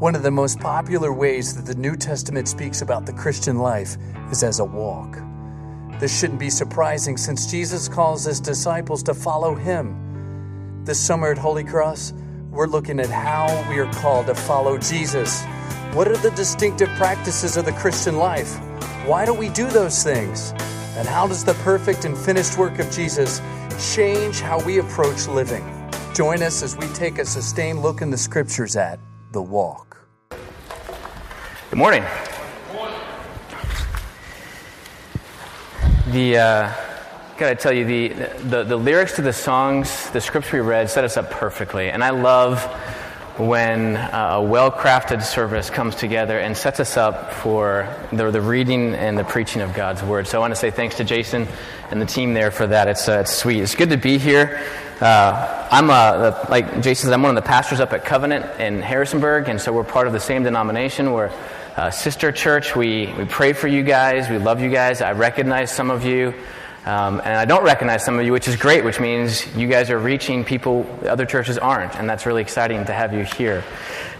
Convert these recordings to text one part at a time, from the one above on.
One of the most popular ways that the New Testament speaks about the Christian life is as a walk. This shouldn't be surprising since Jesus calls his disciples to follow him. This summer at Holy Cross, we're looking at how we are called to follow Jesus. What are the distinctive practices of the Christian life? Why do we do those things? And how does the perfect and finished work of Jesus change how we approach living? Join us as we take a sustained look in the scriptures at the walk. Good morning. The uh, gotta tell you the, the the lyrics to the songs, the scripts we read, set us up perfectly, and I love when uh, a well-crafted service comes together and sets us up for the, the, reading and the preaching of God's word. So I want to say thanks to Jason and the team there for that. It's, uh, it's sweet. It's good to be here. Uh, I'm a, like Jason said, I'm one of the pastors up at Covenant in Harrisonburg, and so we're part of the same denomination. We're a sister church. We, we pray for you guys. We love you guys. I recognize some of you. Um, and I don't recognize some of you, which is great, which means you guys are reaching people other churches aren't. And that's really exciting to have you here.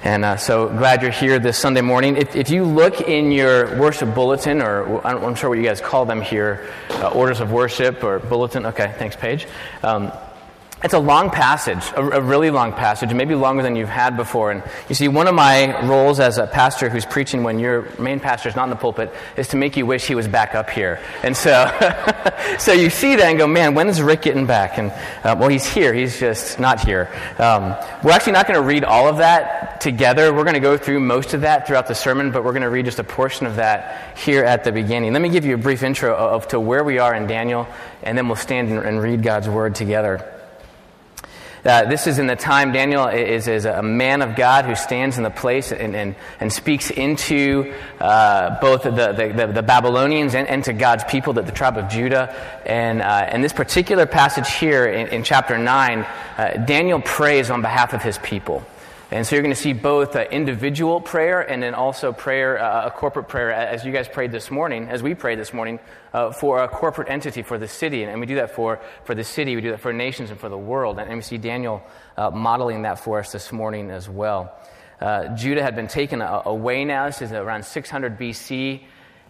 And uh, so glad you're here this Sunday morning. If, if, you look in your worship bulletin, or I'm sure what you guys call them here, uh, orders of worship or bulletin. Okay, thanks, Paige. Um, it's a long passage, a, a, really long passage, maybe longer than you've had before. And you see, one of my roles as a pastor who's preaching when your main pastor is not in the pulpit is to make you wish he was back up here. And so, so you see that and go, man, when is Rick getting back? And uh, well, he's here. He's just not here. Um, we're actually not going to read all of that together. We're going to go through most of that throughout the sermon, but we're going to read just a portion of that here at the beginning. Let me give you a brief intro of, of to where we are in Daniel, and then we'll stand and, and read God's word together. Uh, this is in the time Daniel is, is a man of God who stands in the place and, and, and speaks into uh, both the, the, the, Babylonians and, and, to God's people, the, the tribe of Judah. And, uh, and this particular passage here in, in chapter 9, uh, Daniel prays on behalf of his people. And so you're going to see both uh, individual prayer and then also prayer, uh, a corporate prayer, as you guys prayed this morning, as we prayed this morning, uh, for a corporate entity for the city. And we do that for, for the city, we do that for nations and for the world. And we see Daniel uh, modeling that for us this morning as well. Uh, Judah had been taken away now. This is around 600 BC.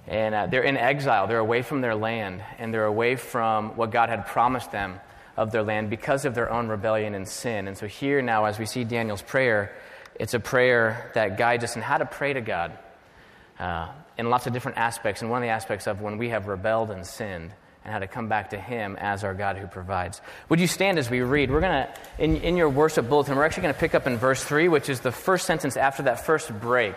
And uh, they're in exile. They're away from their land, and they're away from what God had promised them of their land because of their own rebellion and sin. And so, here now, as we see Daniel's prayer, it's a prayer that guides us in how to pray to God uh, in lots of different aspects. And one of the aspects of when we have rebelled and sinned and how to come back to Him as our God who provides. Would you stand as we read? We're going to, in, in your worship bulletin, we're actually going to pick up in verse 3, which is the first sentence after that first break.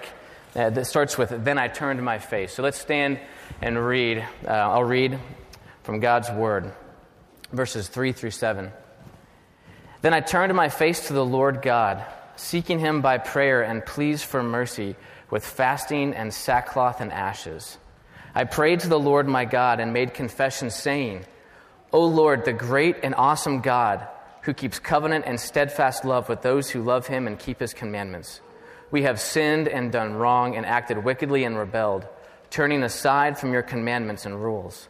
Uh, that starts with, Then I turned my face. So let's stand and read. Uh, I'll read from God's Word verses 3 through 7. Then I turned my face to the Lord God, seeking him by prayer and pleas for mercy with fasting and sackcloth and ashes. I prayed to the Lord my God and made confession, saying, O Lord, the great and awesome God, who keeps covenant and steadfast love with those who love him and keep his commandments. We have sinned and done wrong and acted wickedly and rebelled, turning aside from your commandments and rules.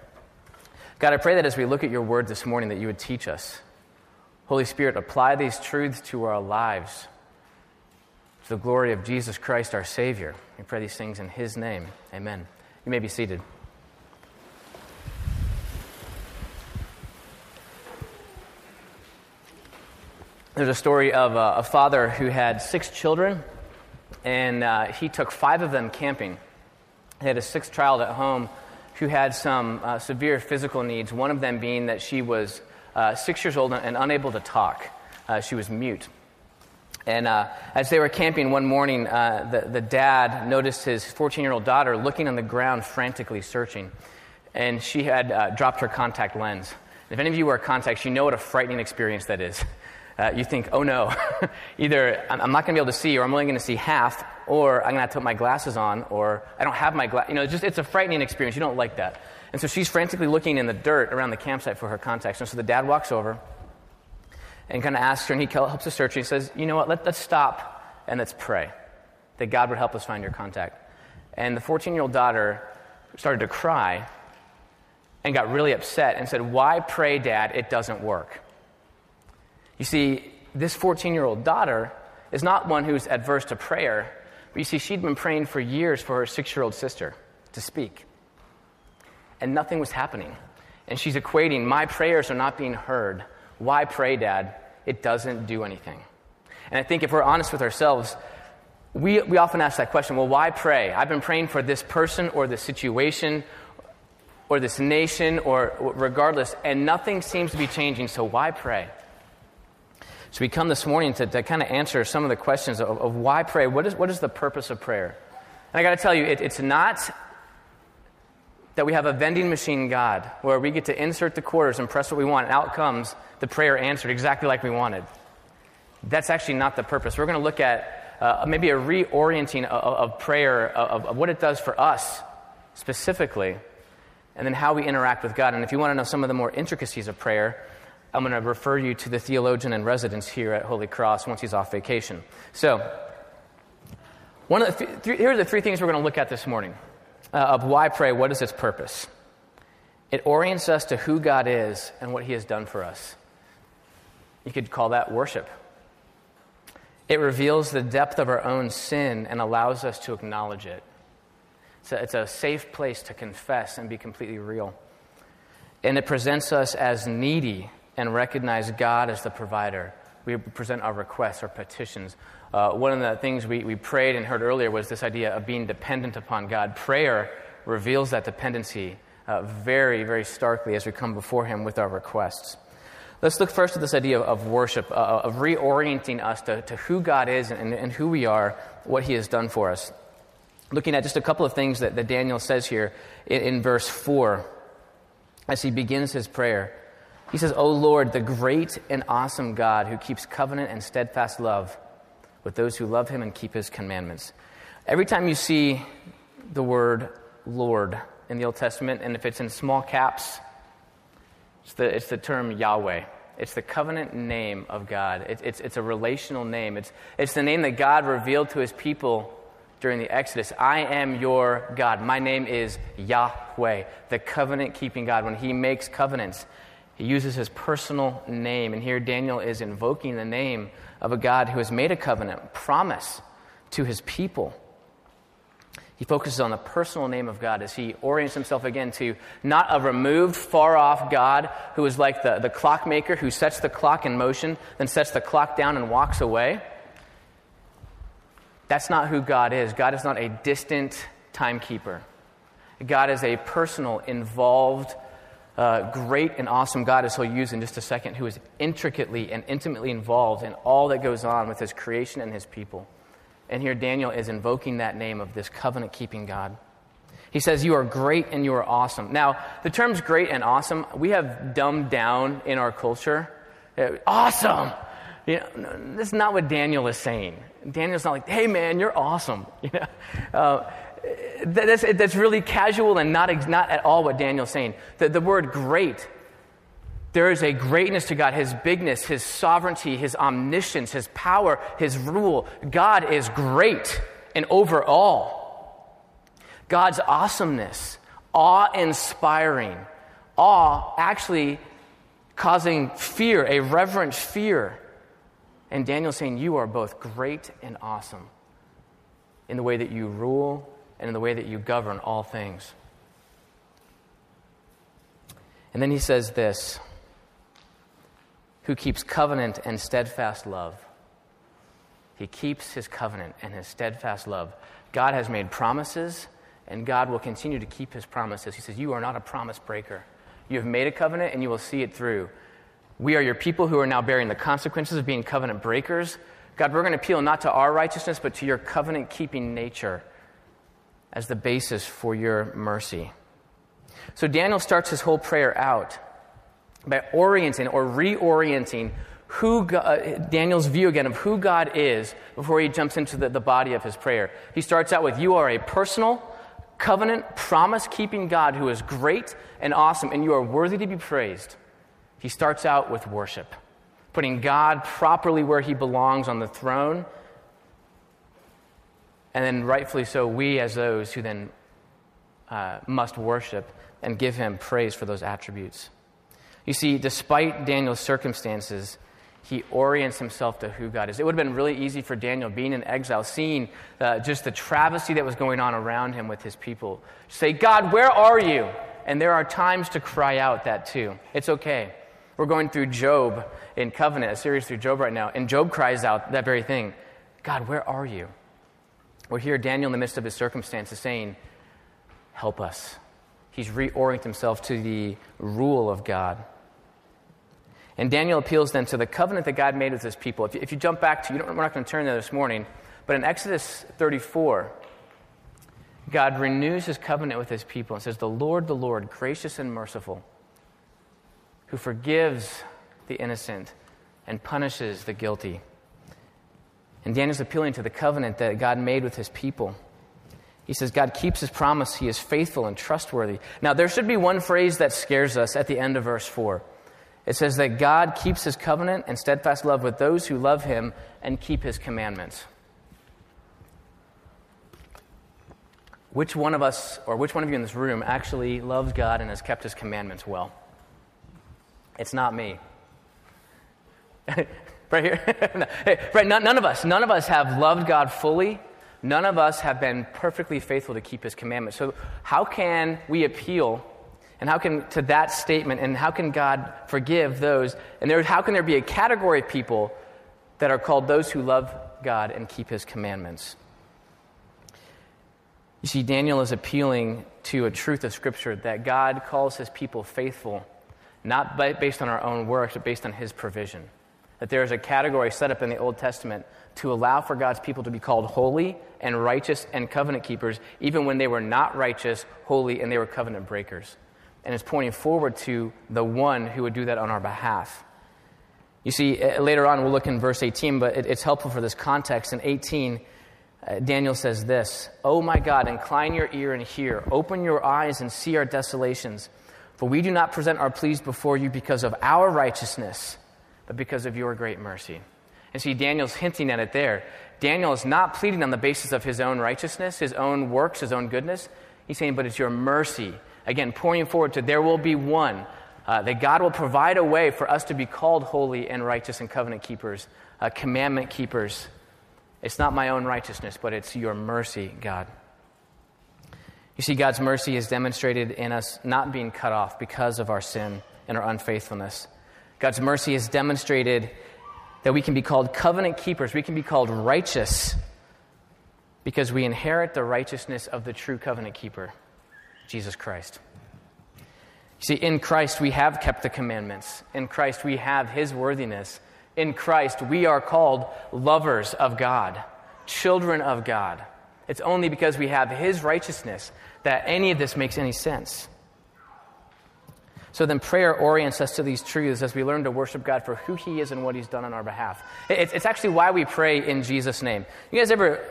God, I pray that as we look at your word this morning, that you would teach us. Holy Spirit, apply these truths to our lives to the glory of Jesus Christ, our Savior. We pray these things in His name. Amen. You may be seated. There's a story of a, a father who had six children, and uh, he took five of them camping. He had a sixth child at home who had some uh, severe physical needs, one of them being that she was uh, six years old and unable to talk. Uh, she was mute. And uh, as they were camping one morning, uh, the, the dad noticed his 14 year old daughter looking on the ground, frantically searching. And she had uh, dropped her contact lens. If any of you wear contacts, you know what a frightening experience that is. uh, you think, oh no, either I'm not going to be able to see, or I'm only going to see half, or I'm going to have to put my glasses on, or I don't have my glasses. You know, it's just it's a frightening experience. You don't like that. And so she's frantically looking in the dirt around the campsite for her contacts. And so the dad walks over and kind of asks her, and he helps her search. And he says, you know what, Let, let's stop and let's pray that God would help us find your contact. And the 14 year old daughter started to cry and got really upset and said, Why pray, Dad? It doesn't work. You see, this 14 year old daughter is not one who's adverse to prayer, but you see, she'd been praying for years for her six year old sister to speak. And nothing was happening. And she's equating, My prayers are not being heard. Why pray, Dad? It doesn't do anything. And I think if we're honest with ourselves, we, we often ask that question well, why pray? I've been praying for this person or this situation or this nation or regardless, and nothing seems to be changing, so why pray? So we come this morning to, to kind of answer some of the questions of, of, why pray. What is, what is the purpose of prayer? And I got to tell you, it, it's not that we have a vending machine God where we get to insert the quarters and press what we want, and out comes the prayer answered exactly like we wanted. That's actually not the purpose. We're going to look at uh, maybe a reorienting of, of prayer, of, of what it does for us specifically and then how we interact with God. And if you want to know some of the more intricacies of prayer, I'm going to refer you to the theologian in residence here at Holy Cross once he's off vacation. So, one of the th- here are the three things we're going to look at this morning uh, of why pray, what is its purpose. It orients us to who God is and what he has done for us. You could call that worship. It reveals the depth of our own sin and allows us to acknowledge it. A, it's a safe place to confess and be completely real. And it presents us as needy and recognize God as the provider. We present our requests, our petitions. Uh, one of the things we, we prayed and heard earlier was this idea of being dependent upon God. Prayer reveals that dependency uh, very, very starkly as we come before Him with our requests. Let's look first at this idea of worship, uh, of reorienting us to, to who God is and, and, who we are, what He has done for us looking at just a couple of things that, that Daniel says here in, in verse 4 as he begins his prayer. He says, O Lord, the great and awesome God who keeps covenant and steadfast love with those who love him and keep his commandments. Every time you see the word Lord in the Old Testament, and if it's in small caps, it's the, it's the term Yahweh. It's the covenant name of God. It, it's, it's a relational name. It's, it's the name that God revealed to his people during the Exodus I am your God. My name is Yahweh, the covenant keeping God. When he makes covenants, he uses his personal name. And here Daniel is invoking the name of a God who has made a covenant, promise to his people. He focuses on the personal name of God as he orients himself again to not a removed, far off God who is like the, the clockmaker who sets the clock in motion, then sets the clock down and walks away. That's not who God is. God is not a distant timekeeper. God is a personal, involved, uh, great and awesome God, as he'll use in just a second, who is intricately and intimately involved in all that goes on with his creation and his people. And here Daniel is invoking that name of this covenant keeping God. He says, You are great and you are awesome. Now, the terms great and awesome, we have dumbed down in our culture. Uh, awesome! You know, that's not what Daniel is saying. Daniel's not like, hey man, you're awesome. You know? Uh, that's, that's really casual and not, not at all what Daniel's saying. The, the word great, there is a greatness to God, His bigness, His sovereignty, His omniscience, His power, His rule. God is great and over all. God's awesomeness, awe inspiring, awe actually causing fear, a reverent fear. And Daniel's saying, You are both great and awesome in the way that you rule and in the way that you govern all things. And then he says this who keeps covenant and steadfast love. He keeps his covenant and his steadfast love. God has made promises, and God will continue to keep his promises. He says, You are not a promise breaker. You have made a covenant, and you will see it through. We are your people who are now bearing the consequences of being covenant breakers. God, we're going to appeal not to our righteousness, but to your covenant keeping nature as the basis for your mercy. So Daniel starts his whole prayer out by orienting or reorienting who God, uh, Daniel's view again of who God is before he jumps into the, the body of his prayer. He starts out with, You are a personal, covenant, promise keeping God who is great and awesome, and you are worthy to be praised. He starts out with worship, putting God properly where he belongs on the throne. And then, rightfully so, we as those who then uh, must worship and give him praise for those attributes. You see, despite Daniel's circumstances, he orients himself to who God is. It would have been really easy for Daniel, being in exile, seeing uh, just the travesty that was going on around him with his people, to say, God, where are you? And there are times to cry out that too. It's okay. We're going through Job in Covenant, a series through Job right now, and Job cries out that very thing God, where are you? We're here, Daniel, in the midst of his circumstances, saying, Help us. He's reorienting himself to the rule of God. And Daniel appeals then to the covenant that God made with his people. If you, if you jump back to, you we're not going to turn there this morning, but in Exodus 34, God renews his covenant with his people and says, The Lord, the Lord, gracious and merciful, who forgives the innocent and punishes the guilty. And Daniel's appealing to the covenant that God made with his people. He says, God keeps his promise. He is faithful and trustworthy. Now, there should be one phrase that scares us at the end of verse 4. It says that God keeps his covenant and steadfast love with those who love him and keep his commandments. Which one of us, or which one of you in this room, actually loves God and has kept his commandments well? It's not me. right here? right, none, none of us. None of us have loved God fully. None of us have been perfectly faithful to keep his commandments. So, how can we appeal and how can, to that statement, and how can God forgive those? And there, how can there be a category of people that are called those who love God and keep his commandments? You see, Daniel is appealing to a truth of Scripture that God calls his people faithful, not based on our own works, but based on his provision. That there is a category set up in the Old Testament to allow for God's people to be called holy and righteous and covenant keepers, even when they were not righteous, holy, and they were covenant breakers and it's pointing forward to the one who would do that on our behalf. You see, uh, later on, we'll look in verse 18, but it's helpful for this context. In 18, uh, Daniel says this Oh my God, incline your ear and hear, open your eyes and see our desolations. For we do not present our pleas before you because of our righteousness, but because of your great mercy. And see, Daniel's hinting at it there. Daniel is not pleading on the basis of his own righteousness, his own works, his own goodness. He's saying, but it's your mercy Again, pointing forward to there will be one, uh, that God will provide a way for us to be called holy and righteous and covenant keepers, uh, commandment keepers. It's not my own righteousness, but it's your mercy, God. You see, God's mercy is demonstrated in us not being cut off because of our sin and our unfaithfulness. God's mercy has demonstrated that we can be called covenant keepers, we can be called righteous because we inherit the righteousness of the true covenant keeper. Jesus Christ. You see, in Christ we have kept the commandments. In Christ we have his worthiness. In Christ we are called lovers of God, children of God. It's only because we have his righteousness that any of this makes any sense. So then, prayer orients us to these truths as we learn to worship God for who He is and what He's done on our behalf. It's, actually why we pray in Jesus' name. You guys ever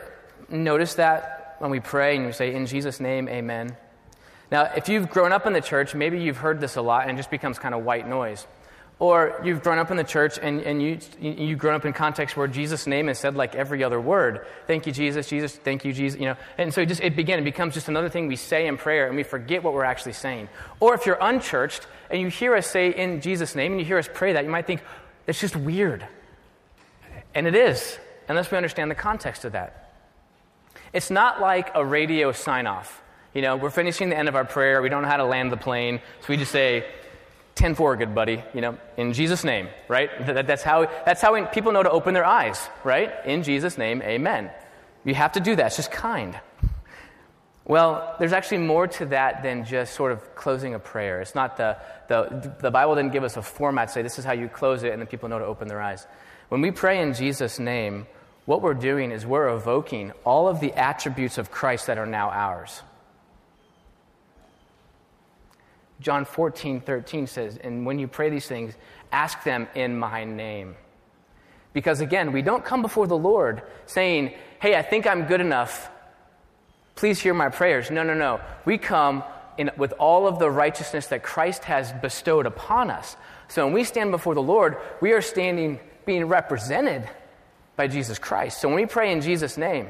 notice that when we pray and we say, In Jesus' name, amen? Now, if you've grown up in the church, maybe you've heard this a lot and it just becomes kind of white noise. Or you've grown up in the church and, and you, you've grown up in context where Jesus' name is said like every other word. Thank you, Jesus, Jesus, thank you, Jesus, you know. And so it just, it begin, it becomes just another thing we say in prayer and we forget what we're actually saying. Or if you're unchurched and you hear us say in Jesus' name and you hear us pray that, you might think, it's just weird. And it is, unless we understand the context of that. It's not like a radio sign off you know, we're finishing the end of our prayer. We don't know how to land the plane. So we just say, 10 4, good buddy, you know, in Jesus' name, right? That, that's how, that's how people know to open their eyes, right? In Jesus' name, amen. You have to do that. It's just kind. Well, there's actually more to that than just sort of closing a prayer. It's not the, the, the Bible didn't give us a format say this is how you close it and then people know to open their eyes. When we pray in Jesus' name, what we're doing is we're evoking all of the attributes of Christ that are now ours. John 14, 13 says, And when you pray these things, ask them in my name. Because again, we don't come before the Lord saying, Hey, I think I'm good enough. Please hear my prayers. No, no, no. We come in, with all of the righteousness that Christ has bestowed upon us. So when we stand before the Lord, we are standing being represented by Jesus Christ. So when we pray in Jesus' name,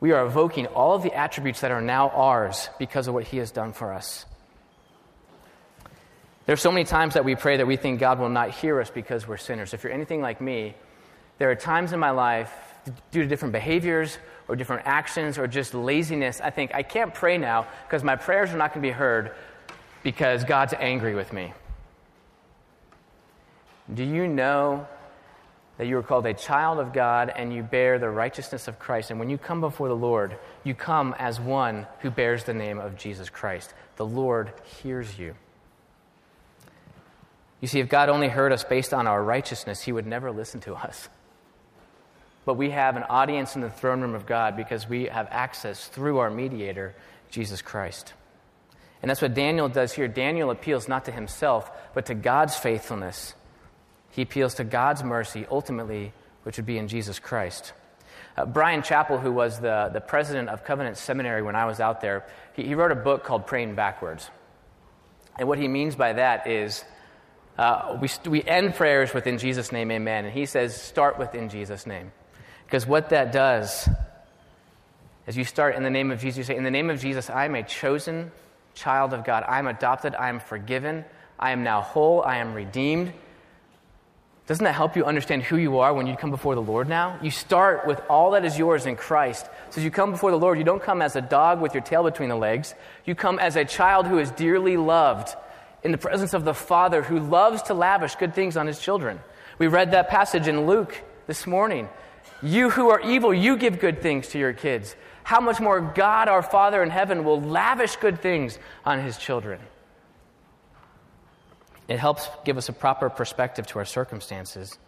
we are evoking all of the attributes that are now ours because of what He has done for us. There's so many times that we pray that we think God will not hear us because we're sinners. If you're anything like me, there are times in my life, due to different behaviors or different actions or just laziness, I think I can't pray now because my prayers are not going to be heard because God's angry with me. Do you know that you are called a child of God and you bear the righteousness of Christ? And when you come before the Lord, you come as one who bears the name of Jesus Christ. The Lord hears you. You see, if God only heard us based on our righteousness, He would never listen to us. But we have an audience in the throne room of God because we have access through our mediator, Jesus Christ. And that's what Daniel does here. Daniel appeals not to himself, but to God's faithfulness. He appeals to God's mercy, ultimately, which would be in Jesus Christ. Uh, Bryan Chapell, who was the, the president of Covenant Seminary when I was out there, he, he wrote a book called Praying Backwards. And what he means by that is uh, we, we end prayers with in Jesus' name, amen. And he says, start with in Jesus' name. Because what that does, as you start in the name of Jesus, you say, In the name of Jesus, I am a chosen child of God. I am adopted. I am forgiven. I am now whole. I am redeemed. Doesn't that help you understand who you are when you come before the Lord now? You start with all that is yours in Christ. So as you come before the Lord, you don't come as a dog with your tail between the legs. You come as a child who is dearly loved in the presence of the Father who loves to lavish good things on his children. We read that passage in Luke this morning. You who are evil, you give good things to your kids. How much more God, our Father in heaven, will lavish good things on his children? It helps give us a proper perspective to our circumstances.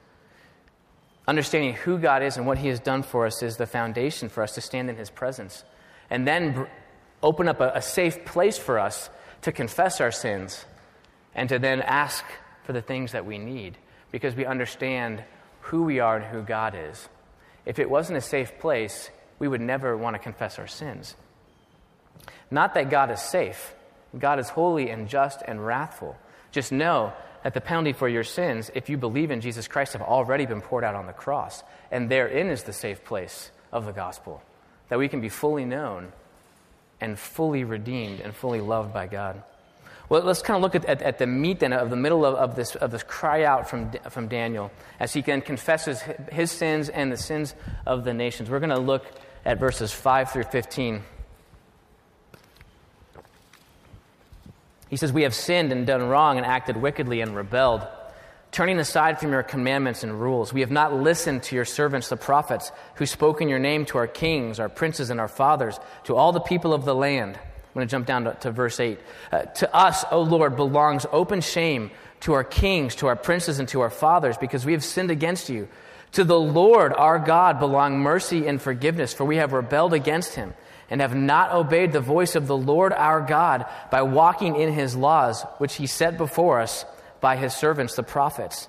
Understanding who God is and what he has done for us is the foundation for us to stand in his presence. And then open up a, a safe place for us to confess our sins and to then ask for the things that we need because we understand who we are and who God is. If it wasn't a safe place, we would never want to confess our sins. Not that God is safe, God is holy and just and wrathful. Just know that the penalty for your sins, if you believe in Jesus Christ, have already been poured out on the cross. And therein is the safe place of the gospel, that we can be fully known and fully redeemed and fully loved by God. Well, let's kind of look at, at, at, the meat then of the middle of, of, this, of this cry out from, from Daniel as he then confesses his sins and the sins of the nations. We're going to look at verses 5 through 15. He says, We have sinned and done wrong and acted wickedly and rebelled, turning aside from your commandments and rules. We have not listened to your servants, the prophets, who spoke in your name to our kings, our princes, and our fathers, to all the people of the land. I'm going to jump down to, to verse 8. Uh, to us, O Lord, belongs open shame to our kings, to our princes, and to our fathers, because we have sinned against you. To the Lord our God belong mercy and forgiveness, for we have rebelled against him and have not obeyed the voice of the Lord our God by walking in his laws, which he set before us by his servants, the prophets.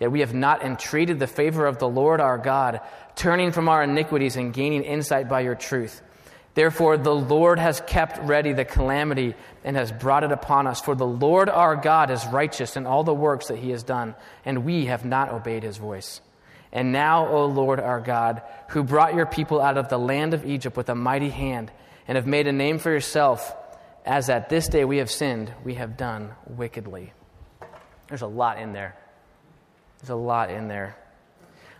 yet we have not entreated the favor of the Lord our God, turning from our iniquities and gaining insight by your truth. Therefore, the Lord has kept ready the calamity and has brought it upon us. For the Lord our God is righteous in all the works that he has done, and we have not obeyed his voice. And now, O Lord our God, who brought your people out of the land of Egypt with a mighty hand, and have made a name for yourself, as at this day we have sinned, we have done wickedly. There's a lot in there. There's a lot in there.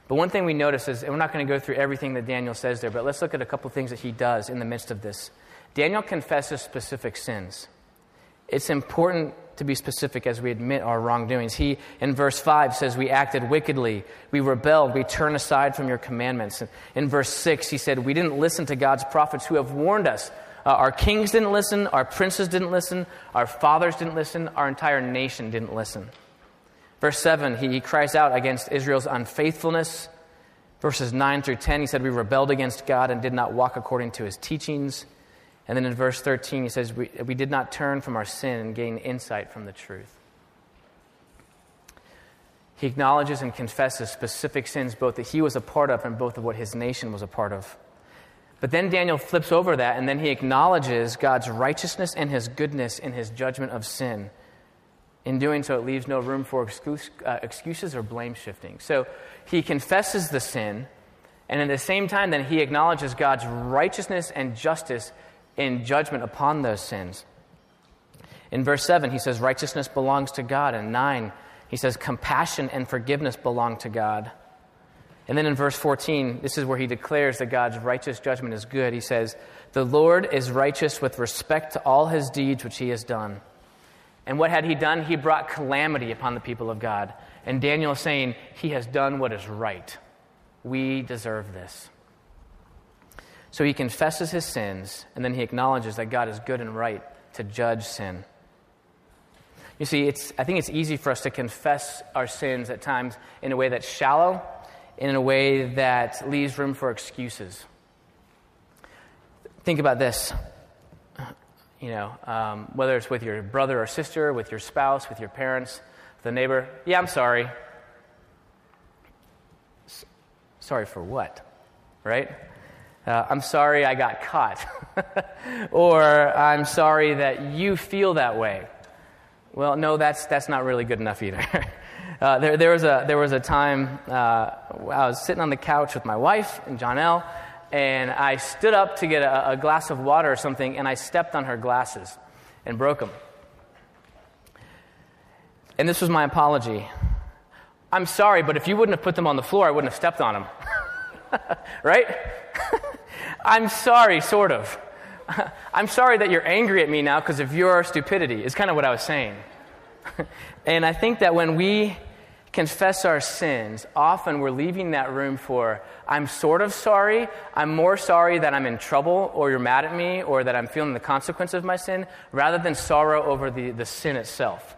But one thing we notice is, and we're not going to go through everything that Daniel says there, but let's look at a couple things that he does in the midst of this. Daniel confesses specific sins. It's important to be specific as we admit our wrongdoings. He, in verse 5, says, We acted wickedly, we rebelled, we turned aside from your commandments. In verse 6, he said, We didn't listen to God's prophets who have warned us. Uh, our kings didn't listen, our princes didn't listen, our fathers didn't listen, our entire nation didn't listen. Verse 7, he, he cries out against Israel's unfaithfulness. Verses 9 through 10, he said, We rebelled against God and did not walk according to his teachings. And then in verse 13, he says, we, we did not turn from our sin and gain insight from the truth. He acknowledges and confesses specific sins, both that he was a part of and both of what his nation was a part of. But then Daniel flips over that, and then he acknowledges God's righteousness and his goodness in his judgment of sin. In doing so, it leaves no room for excuse, uh, excuses or blame shifting. So he confesses the sin, and at the same time, then he acknowledges God's righteousness and justice in judgment upon those sins. In verse 7, he says, Righteousness belongs to God. And 9, he says, Compassion and forgiveness belong to God. And then in verse 14, this is where he declares that God's righteous judgment is good. He says, The Lord is righteous with respect to all his deeds which he has done. And what had he done? He brought calamity upon the people of God. And Daniel is saying, He has done what is right. We deserve this. So he confesses his sins, and then he acknowledges that God is good and right to judge sin. You see, it's, I think it's easy for us to confess our sins at times in a way that's shallow, in a way that leaves room for excuses. Think about this. You know, um, whether it's with your brother or sister, with your spouse, with your parents, the neighbor. Yeah, I'm sorry. S- sorry for what? Right? Uh, I'm sorry I got caught. or I'm sorry that you feel that way. Well, no, that's, that's not really good enough either. uh, there, there, was a, there was a time uh, I was sitting on the couch with my wife and John L., and I stood up to get a, a glass of water or something, and I stepped on her glasses and broke them. And this was my apology. I'm sorry, but if you wouldn't have put them on the floor, I wouldn't have stepped on them. right? I'm sorry, sort of. I'm sorry that you're angry at me now because of your stupidity, is kind of what I was saying. and I think that when we confess our sins, often we're leaving that room for, I'm sort of sorry, I'm more sorry that I'm in trouble, or you're mad at me, or that I'm feeling the consequence of my sin, rather than sorrow over the, the sin itself.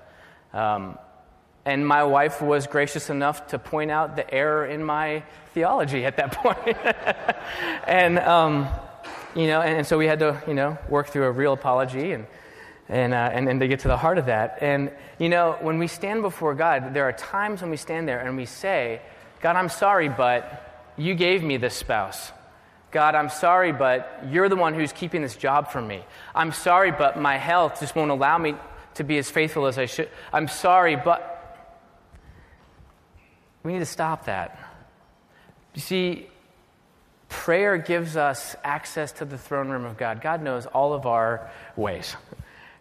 Um, and my wife was gracious enough to point out the error in my theology at that point. and, um, you know, and, and, so we had to, you know, work through a real apology and, and, uh, and, and to get to the heart of that. And, you know, when we stand before God, there are times when we stand there and we say, God, I'm sorry, but you gave me this spouse. God, I'm sorry, but you're the one who's keeping this job from me. I'm sorry, but my health just won't allow me to be as faithful as I should. I'm sorry, but we need to stop that. You see, prayer gives us access to the throne room of God. God knows all of our ways,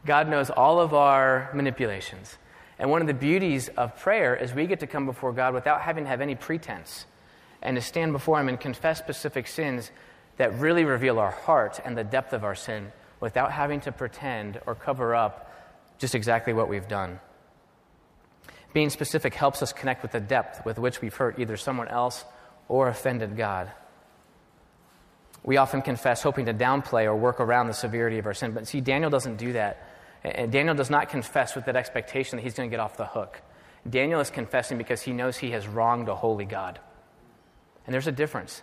God knows all of our manipulations. And one of the beauties of prayer is we get to come before God without having to have any pretense and to stand before Him and confess specific sins that really reveal our heart and the depth of our sin without having to pretend or cover up just exactly what we've done. Being specific helps us connect with the depth with which we've hurt either someone else or offended God. We often confess hoping to downplay or work around the severity of our sin. But see, Daniel doesn't do that. And Daniel does not confess with that expectation that he's going to get off the hook. Daniel is confessing because he knows he has wronged a holy God. And there's a difference.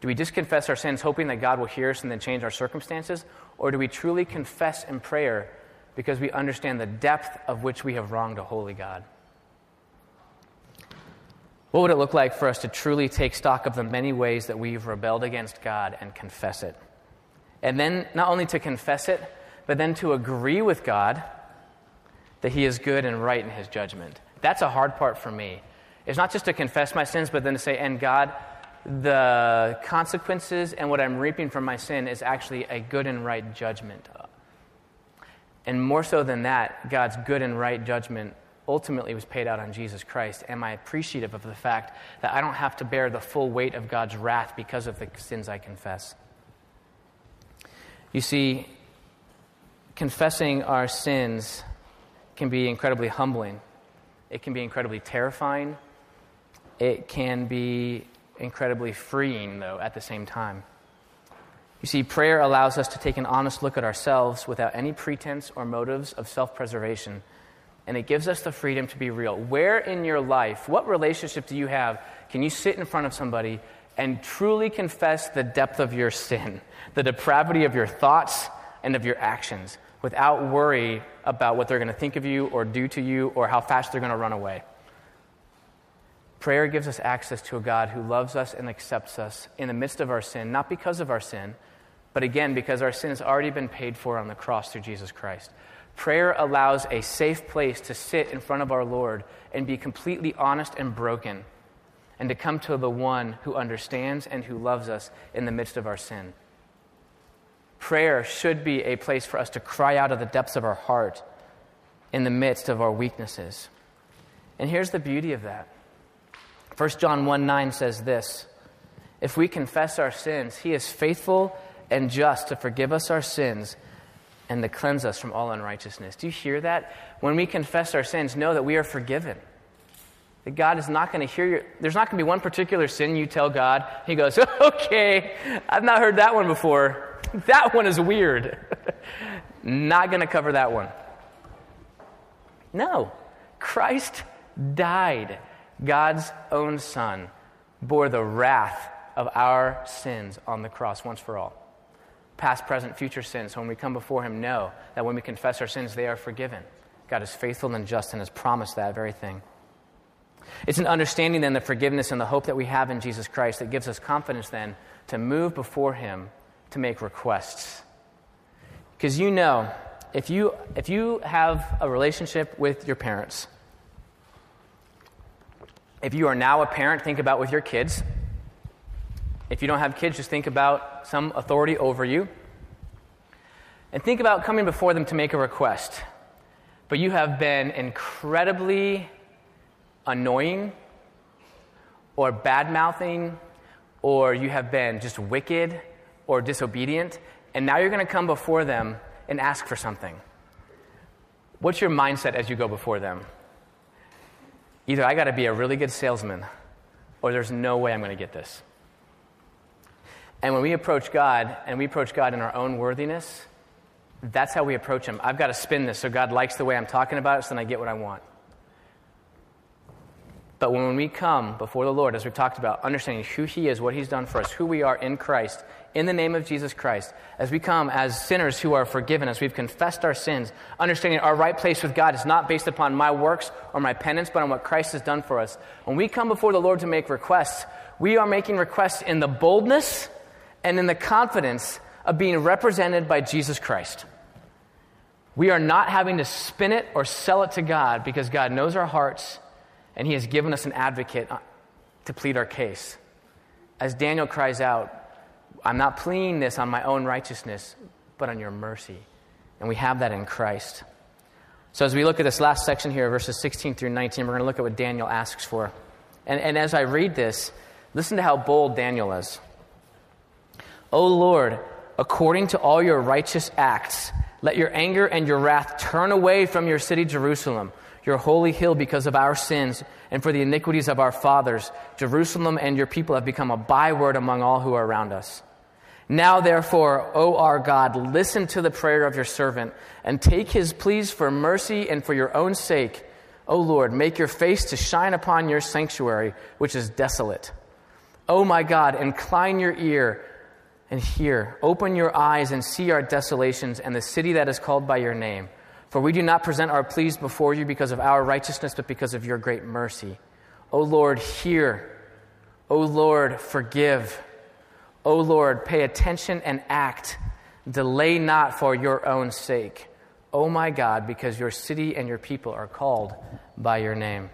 Do we just confess our sins hoping that God will hear us and then change our circumstances? Or do we truly confess in prayer because we understand the depth of which we have wronged a holy God? What would it look like for us to truly take stock of the many ways that we've rebelled against God and confess it? And then not only to confess it, but then to agree with God that He is good and right in His judgment. That's a hard part for me. It's not just to confess my sins, but then to say, and God, the consequences and what I'm reaping from my sin is actually a good and right judgment. And more so than that, God's good and right judgment ultimately was paid out on Jesus Christ? Am I appreciative of the fact that I don't have to bear the full weight of God's wrath because of the sins I confess? You see, confessing our sins can be incredibly humbling. It can be incredibly terrifying. It can be incredibly freeing, though, at the same time. You see, prayer allows us to take an honest look at ourselves without any pretense or motives of self preservation. And it gives us the freedom to be real. Where in your life, what relationship do you have? Can you sit in front of somebody and truly confess the depth of your sin, the depravity of your thoughts and of your actions, without worry about what they're going to think of you or do to you or how fast they're going to run away? Prayer gives us access to a God who loves us and accepts us in the midst of our sin, not because of our sin, but again, because our sin has already been paid for on the cross through Jesus Christ. Prayer allows a safe place to sit in front of our Lord and be completely honest and broken, and to come to the one who understands and who loves us in the midst of our sin. Prayer should be a place for us to cry out of the depths of our heart in the midst of our weaknesses. And here's the beauty of that 1 John 1 9 says this If we confess our sins, he is faithful and just to forgive us our sins and to cleanse us from all unrighteousness. Do you hear that? When we confess our sins, know that we are forgiven. That God is not going to hear your, there's not going to be one particular sin you tell God. He goes, okay, I've not heard that one before. That one is weird. not going to cover that one. No. Christ died God's own Son bore the wrath of our sins on the cross once for all. Past, present, future sins. So when we come before Him, know that when we confess our sins, they are forgiven. God is faithful and just and has promised that very thing. It's an understanding then the forgiveness and the hope that we have in Jesus Christ that gives us confidence then to move before Him to make requests. Because you know, if you, if you have a relationship with your parents, if you are now a parent, think about with your kids. If you don't have kids, just think about some authority over you. And think about coming before them to make a request. But you have been incredibly annoying or bad mouthing, or you have been just wicked or disobedient, and now you're going to come before them and ask for something. What's your mindset as you go before them? Either I got to be a really good salesman, or there's no way I'm going to get this. And when we approach God, and we approach God in our own worthiness, that's how we approach Him. I've got to spin this so God likes the way I'm talking about it, so then I get what I want. But when we come before the Lord, as we've talked about, understanding who He is, what He's done for us, who we are in Christ, in the name of Jesus Christ, as we come as sinners who are forgiven, as we've confessed our sins, understanding our right place with God is not based upon my works or my penance, but on what Christ has done for us. When we come before the Lord to make requests, we are making requests in the boldness and in the confidence of being represented by Jesus Christ. We are not having to spin it or sell it to God because God knows our hearts and he has given us an advocate uh, to plead our case. As Daniel cries out, I'm not pleading this on my own righteousness, but on your mercy. And we have that in Christ. So, as we look at this last section here, verses 16 through 19, we're going to look at what Daniel asks for. And, and as I read this, listen to how bold Daniel is. O Lord, according to all your righteous acts, let your anger and your wrath turn away from your city, Jerusalem your holy hill because of our sins and for the iniquities of our fathers. Jerusalem and your people have become a byword among all who are around us. Now, therefore, O our God, listen to the prayer of your servant and take his pleas for mercy and for your own sake. O Lord, make your face to shine upon your sanctuary, which is desolate. O my God, incline your ear and hear. Open your eyes and see our desolations and the city that is called by your name. For we do not present our pleas before you because of our righteousness, but because of your great mercy. O Lord, hear. O Lord, forgive. O Lord, pay attention and act. Delay not for your own sake. O my God, because your city and your people are called by your name.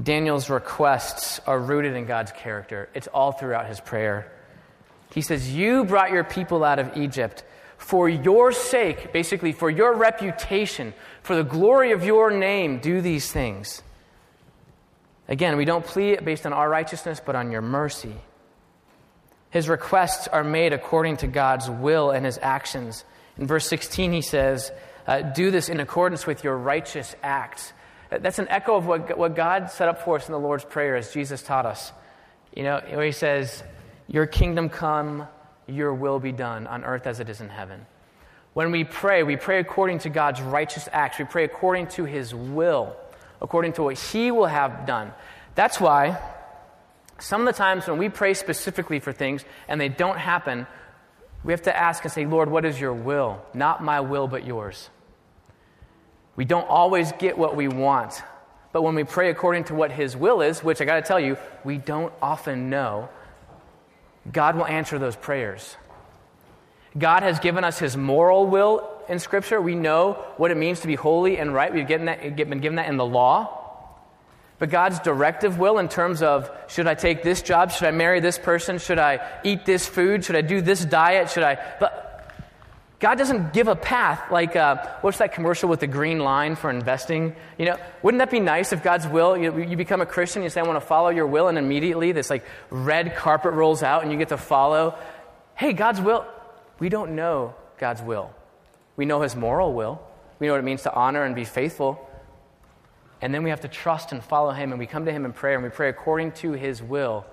Daniel's requests are rooted in God's character. It's all throughout his prayer. He says, You brought your people out of Egypt for your sake, basically for your reputation, for the glory of your name, do these things. Again, we don't plead based on our righteousness, but on your mercy. His requests are made according to God's will and his actions. In verse 16, he says, uh, do this in accordance with your righteous acts. That's an echo of what, what God set up for us in the Lord's Prayer as Jesus taught us. You know, where he says, Your kingdom come, your will be done on earth as it is in heaven. When we pray, we pray according to God's righteous acts. We pray according to his will, according to what he will have done. That's why some of the times when we pray specifically for things and they don't happen, we have to ask and say, Lord, what is your will? Not my will, but yours. We don't always get what we want. But when we pray according to what His will is, which I got to tell you, we don't often know, God will answer those prayers. God has given us His moral will in Scripture. We know what it means to be holy and right. We've that, been given that in the law. But God's directive will, in terms of should I take this job? Should I marry this person? Should I eat this food? Should I do this diet? Should I. But God doesn't give a path like, uh, what's that commercial with the green line for investing? You know, wouldn't that be nice if God's will, you, you become a Christian, you say, I want to follow your will, and immediately this like red carpet rolls out and you get to follow. Hey, God's will, we don't know God's will. We know his moral will. We know what it means to honor and be faithful. And then we have to trust and follow him, and we come to him in prayer, and we pray according to his will.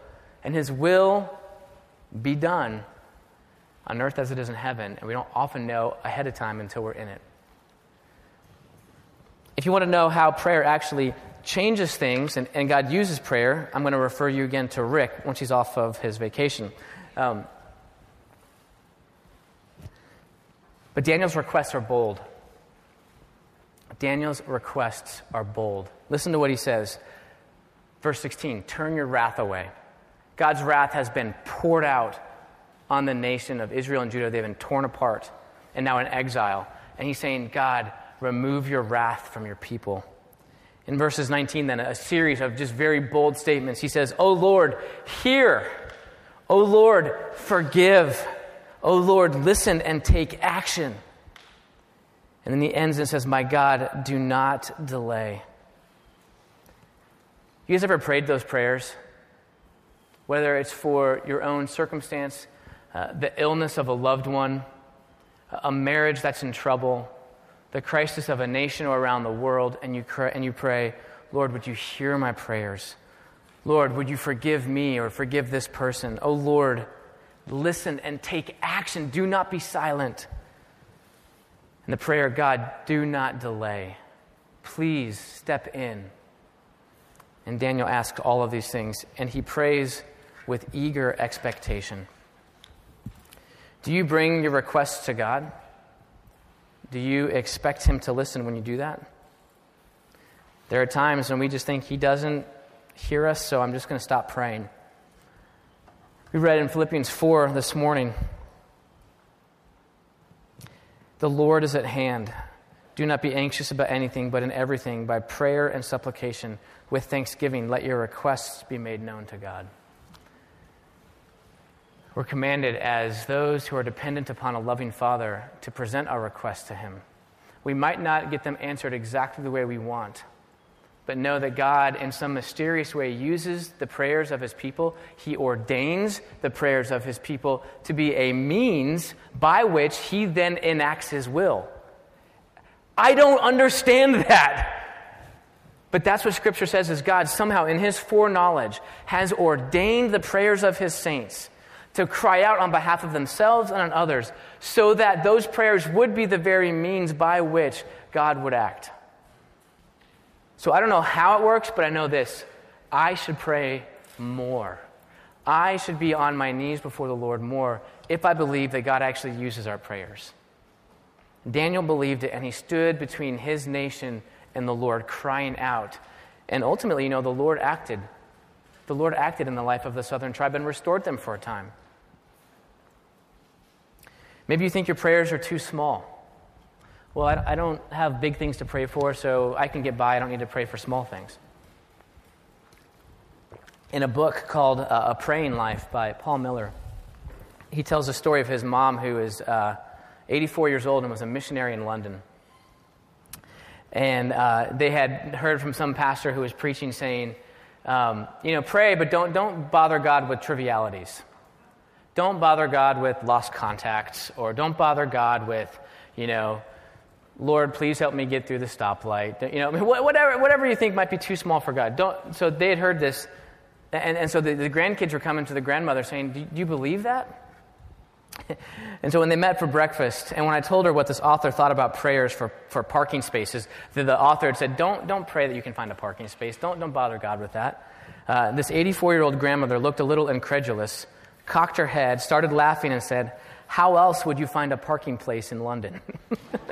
And his will be done on earth as it is in heaven, and we don't often know ahead of time until we're in it. If you want to know how prayer actually changes things and, and God uses prayer, I'm going to refer you again to Rick once he's off of his vacation. Um, but Daniel's requests are bold. Daniel's requests are bold. Listen to what he says. Verse 16 Turn your wrath away. God's wrath has been poured out on the nation of Israel and Judah. They've been torn apart and now in exile. And he's saying, God, remove your wrath from your people. In verses 19, then, a series of just very bold statements. He says, O Lord, hear. O Lord, forgive. O Lord, listen and take action. And then he ends and says, My God, do not delay. You guys ever prayed those prayers? Whether it's for your own circumstance, uh, the illness of a loved one, a marriage that's in trouble, the crisis of a nation or around the world, and you, cry, and you pray, Lord, would you hear my prayers? Lord, would you forgive me or forgive this person? Oh, Lord, listen and take action. Do not be silent. And the prayer, God, do not delay. Please step in. And Daniel asks all of these things, and he prays with eager expectation. Do you bring your requests to God? Do you expect Him to listen when you do that? There are times when we just think He doesn't hear us, so I'm just going to stop praying. We read in Philippians 4 this morning The Lord is at hand. Do not be anxious about anything, but in everything, by prayer and supplication, with thanksgiving, let your requests be made known to God. We're commanded as those who are dependent upon a loving Father to present our requests to Him. We might not get them answered exactly the way we want, but know that God, in some mysterious way, uses the prayers of His people. He ordains the prayers of His people to be a means by which He then enacts His will. I don't understand that. But that's what Scripture says is God somehow, in His foreknowledge, has ordained the prayers of His saints to cry out on behalf of themselves and on others, so that those prayers would be the very means by which God would act. So I don't know how it works, but I know this I should pray more. I should be on my knees before the Lord more if I believe that God actually uses our prayers. Daniel believed it, and he stood between his nation and the Lord, crying out. And ultimately, you know, the Lord acted. The Lord acted in the life of the southern tribe and restored them for a time. Maybe you think your prayers are too small. Well, I, don't have big things to pray for, so I can get by. I don't need to pray for small things. In a book called uh, A Praying Life by Paul Miller, he tells the story of his mom who is uh, 84 years old and was a missionary in London. And uh, they had heard from some pastor who was preaching saying, um, you know, pray, but don't, don't bother God with trivialities. Don't bother God with lost contacts, or don't bother God with, you know, Lord, please help me get through the stoplight. You know, whatever, whatever you think might be too small for God. Don't, so they had heard this, and, and so the, the grandkids were coming to the grandmother saying, do, do you believe that? and so when they met for breakfast, and when I told her what this author thought about prayers for, for parking spaces, the, the author had said, don't, don't pray that you can find a parking space. Don't, don't bother God with that. Uh, this 84 year old grandmother looked a little incredulous, cocked her head, started laughing, and said, How else would you find a parking place in London?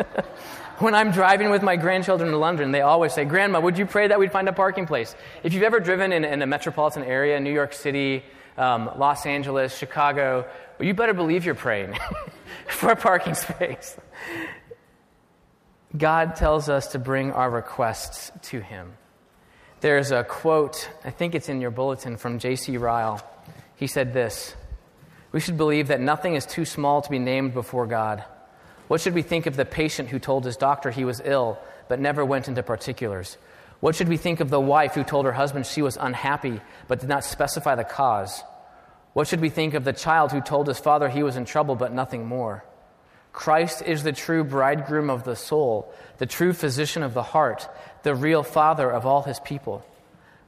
when I'm driving with my grandchildren in London, they always say, Grandma, would you pray that we'd find a parking place? If you've ever driven in, in a metropolitan area, New York City, um, Los Angeles, Chicago, well, you better believe you're praying for a parking space. God tells us to bring our requests to Him. There's a quote, I think it's in your bulletin, from J.C. Ryle. He said this We should believe that nothing is too small to be named before God. What should we think of the patient who told his doctor he was ill but never went into particulars? What should we think of the wife who told her husband she was unhappy but did not specify the cause? What should we think of the child who told his father he was in trouble but nothing more? Christ is the true bridegroom of the soul, the true physician of the heart, the real father of all his people.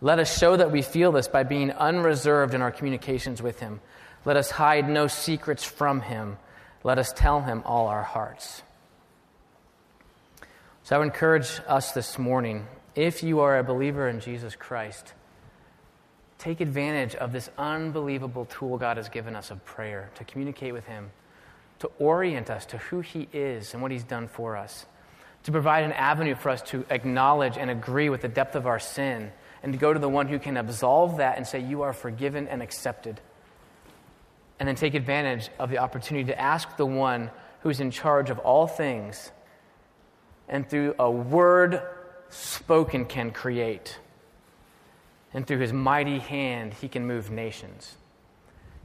Let us show that we feel this by being unreserved in our communications with him. Let us hide no secrets from him. Let us tell him all our hearts. So I would encourage us this morning if you are a believer in Jesus Christ, take advantage of this unbelievable tool God has given us of prayer to communicate with him to orient us to who He is and what He's done for us, to provide an avenue for us to acknowledge and agree with the depth of our sin, and to go to the one who can absolve that and say, You are forgiven and accepted. And then take advantage of the opportunity to ask the one who's in charge of all things, and through a word spoken can create. And through his mighty hand, he can move nations.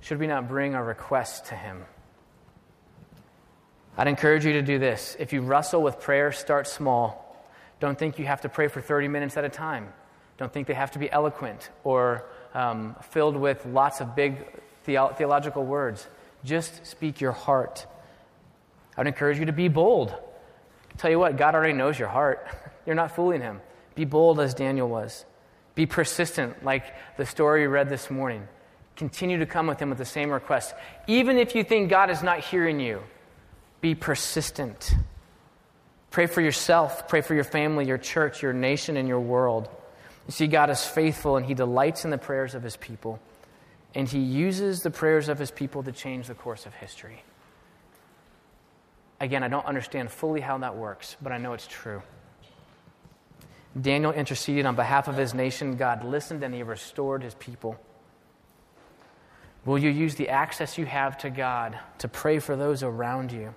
Should we not bring our requests to him? I'd encourage you to do this. If you wrestle with prayer, start small. Don't think you have to pray for 30 minutes at a time. Don't think they have to be eloquent or um, filled with lots of big theo- theological words. Just speak your heart. I'd encourage you to be bold. tell you what, God already knows your heart. You're not fooling him. Be bold as Daniel was. Be persistent, like the story you read this morning. Continue to come with him with the same request. Even if you think God is not hearing you, be persistent. Pray for yourself, pray for your family, your church, your nation, and your world. You see, God is faithful and He delights in the prayers of His people. And He uses the prayers of His people to change the course of history. Again, I don't understand fully how that works, but I know it's true. Daniel interceded on behalf of his nation. God listened and He restored His people. Will you use the access you have to God to pray for those around you?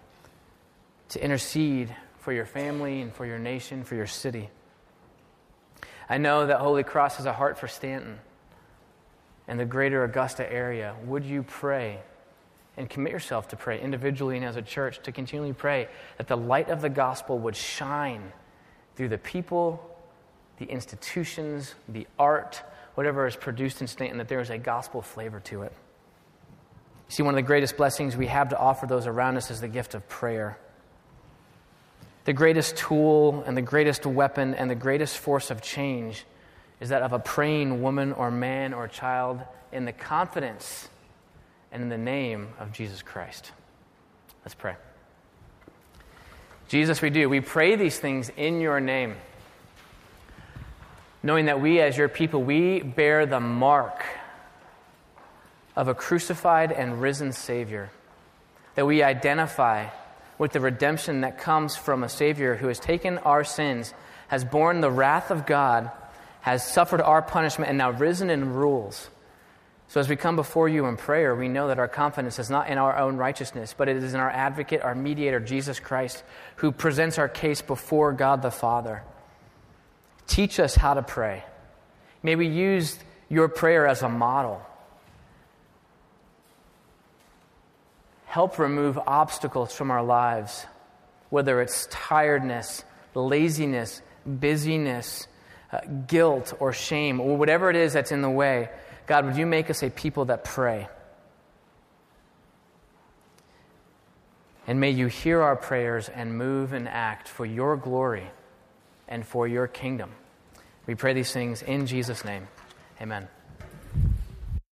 to intercede for your family and for your nation, for your city. I know that Holy Cross has a heart for Staunton and the greater Augusta area. Would you pray and commit yourself to pray individually and as a church to continually pray that the light of the gospel would shine through the people, the institutions, the art, whatever is produced in Staunton, that there is a gospel flavor to it. See, one of the greatest blessings we have to offer those around us is the gift of prayer. The greatest tool and the greatest weapon and the greatest force of change is that of a praying woman or man or child in the confidence and in the name of Jesus Christ. Let's pray. Jesus, we do. We pray these things in your name, knowing that we, as your people, we bear the mark of a crucified and risen Savior, that we identify with the redemption that comes from a Savior who has taken our sins, has borne the wrath of God, has suffered our punishment, and now risen and rules. So, as we come before you in prayer, we know that our confidence is not in our own righteousness, but it is in our advocate, our mediator, Jesus Christ, who presents our case before God the Father. Teach us how to pray. May we use your prayer as a model. help remove obstacles from our lives, whether it's tiredness, laziness, busyness, uh, guilt, or shame, or whatever it is that's in the way. God, would you make us a people that pray? And may you hear our prayers and move and act for your glory and for your kingdom. We pray these things in Jesus' name. Amen.